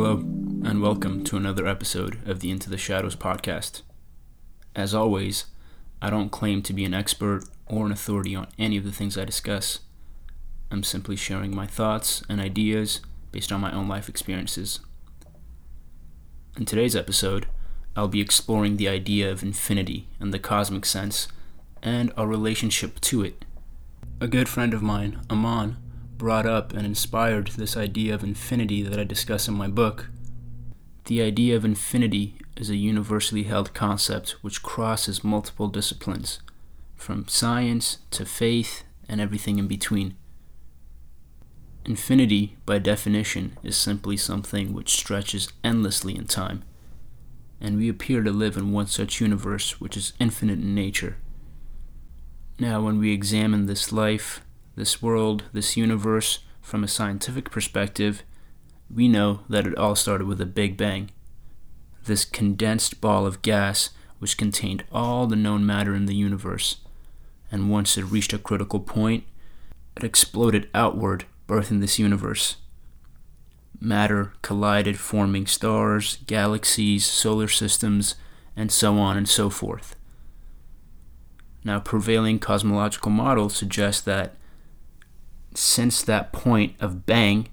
Hello, and welcome to another episode of the Into the Shadows podcast. As always, I don't claim to be an expert or an authority on any of the things I discuss. I'm simply sharing my thoughts and ideas based on my own life experiences. In today's episode, I'll be exploring the idea of infinity and the cosmic sense and our relationship to it. A good friend of mine, Aman, brought up and inspired this idea of infinity that I discuss in my book. The idea of infinity is a universally held concept which crosses multiple disciplines, from science to faith and everything in between. Infinity, by definition, is simply something which stretches endlessly in time, and we appear to live in one such universe which is infinite in nature. Now, when we examine this life, this world, this universe from a scientific perspective, we know that it all started with a Big Bang. This condensed ball of gas which contained all the known matter in the universe, and once it reached a critical point, it exploded outward, birthing this universe. Matter collided, forming stars, galaxies, solar systems, and so on and so forth. Now, prevailing cosmological models suggest that since that point of bang,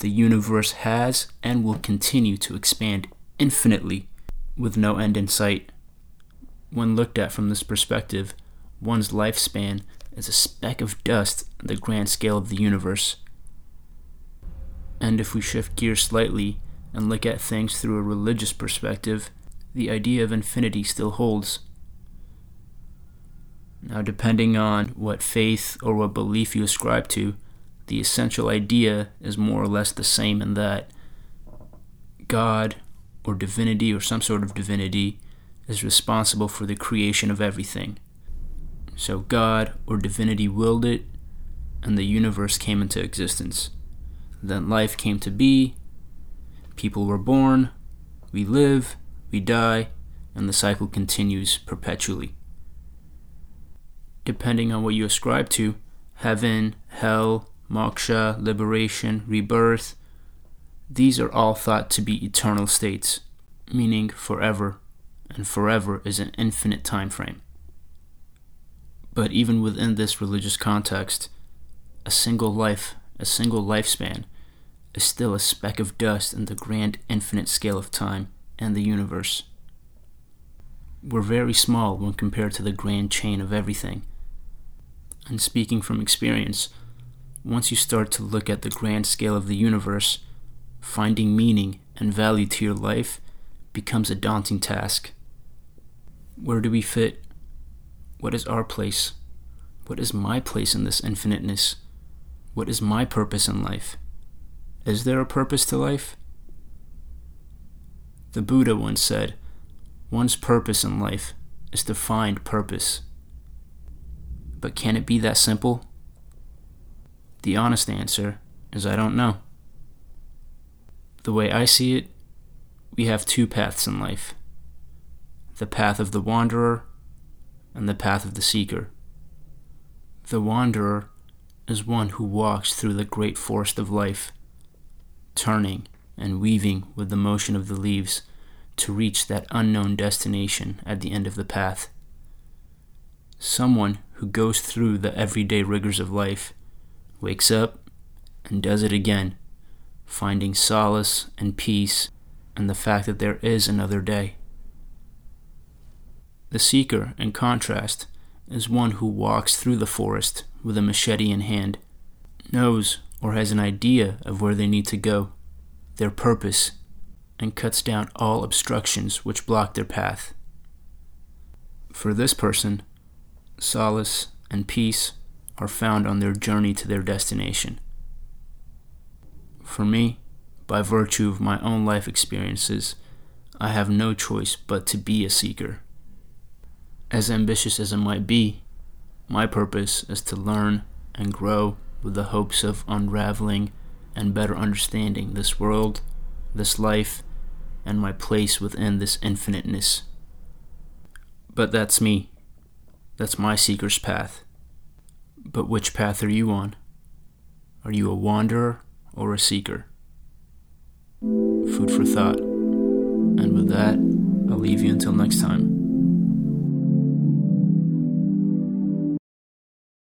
the universe has and will continue to expand infinitely with no end in sight. When looked at from this perspective, one's lifespan is a speck of dust on the grand scale of the universe. And if we shift gears slightly and look at things through a religious perspective, the idea of infinity still holds. Now, depending on what faith or what belief you ascribe to, the essential idea is more or less the same in that God or divinity or some sort of divinity is responsible for the creation of everything. So, God or divinity willed it, and the universe came into existence. Then life came to be, people were born, we live, we die, and the cycle continues perpetually depending on what you ascribe to heaven, hell, moksha, liberation, rebirth. These are all thought to be eternal states, meaning forever, and forever is an infinite time frame. But even within this religious context, a single life, a single lifespan, is still a speck of dust in the grand infinite scale of time and the universe. We're very small when compared to the grand chain of everything and speaking from experience, once you start to look at the grand scale of the universe, finding meaning and value to your life becomes a daunting task. Where do we fit? What is our place? What is my place in this infiniteness? What is my purpose in life? Is there a purpose to life? The Buddha once said, One's purpose in life is to find purpose. But can it be that simple? The honest answer is I don't know. The way I see it, we have two paths in life the path of the wanderer and the path of the seeker. The wanderer is one who walks through the great forest of life, turning and weaving with the motion of the leaves to reach that unknown destination at the end of the path. Someone who goes through the everyday rigors of life, wakes up, and does it again, finding solace and peace in the fact that there is another day. The seeker, in contrast, is one who walks through the forest with a machete in hand, knows or has an idea of where they need to go, their purpose, and cuts down all obstructions which block their path. For this person, solace, and peace are found on their journey to their destination. For me, by virtue of my own life experiences, I have no choice but to be a seeker. As ambitious as it might be, my purpose is to learn and grow with the hopes of unraveling and better understanding this world, this life, and my place within this infiniteness. But that's me. That's my seeker's path. But which path are you on? Are you a wanderer or a seeker? food for thought. And with that, I'll leave you until next time.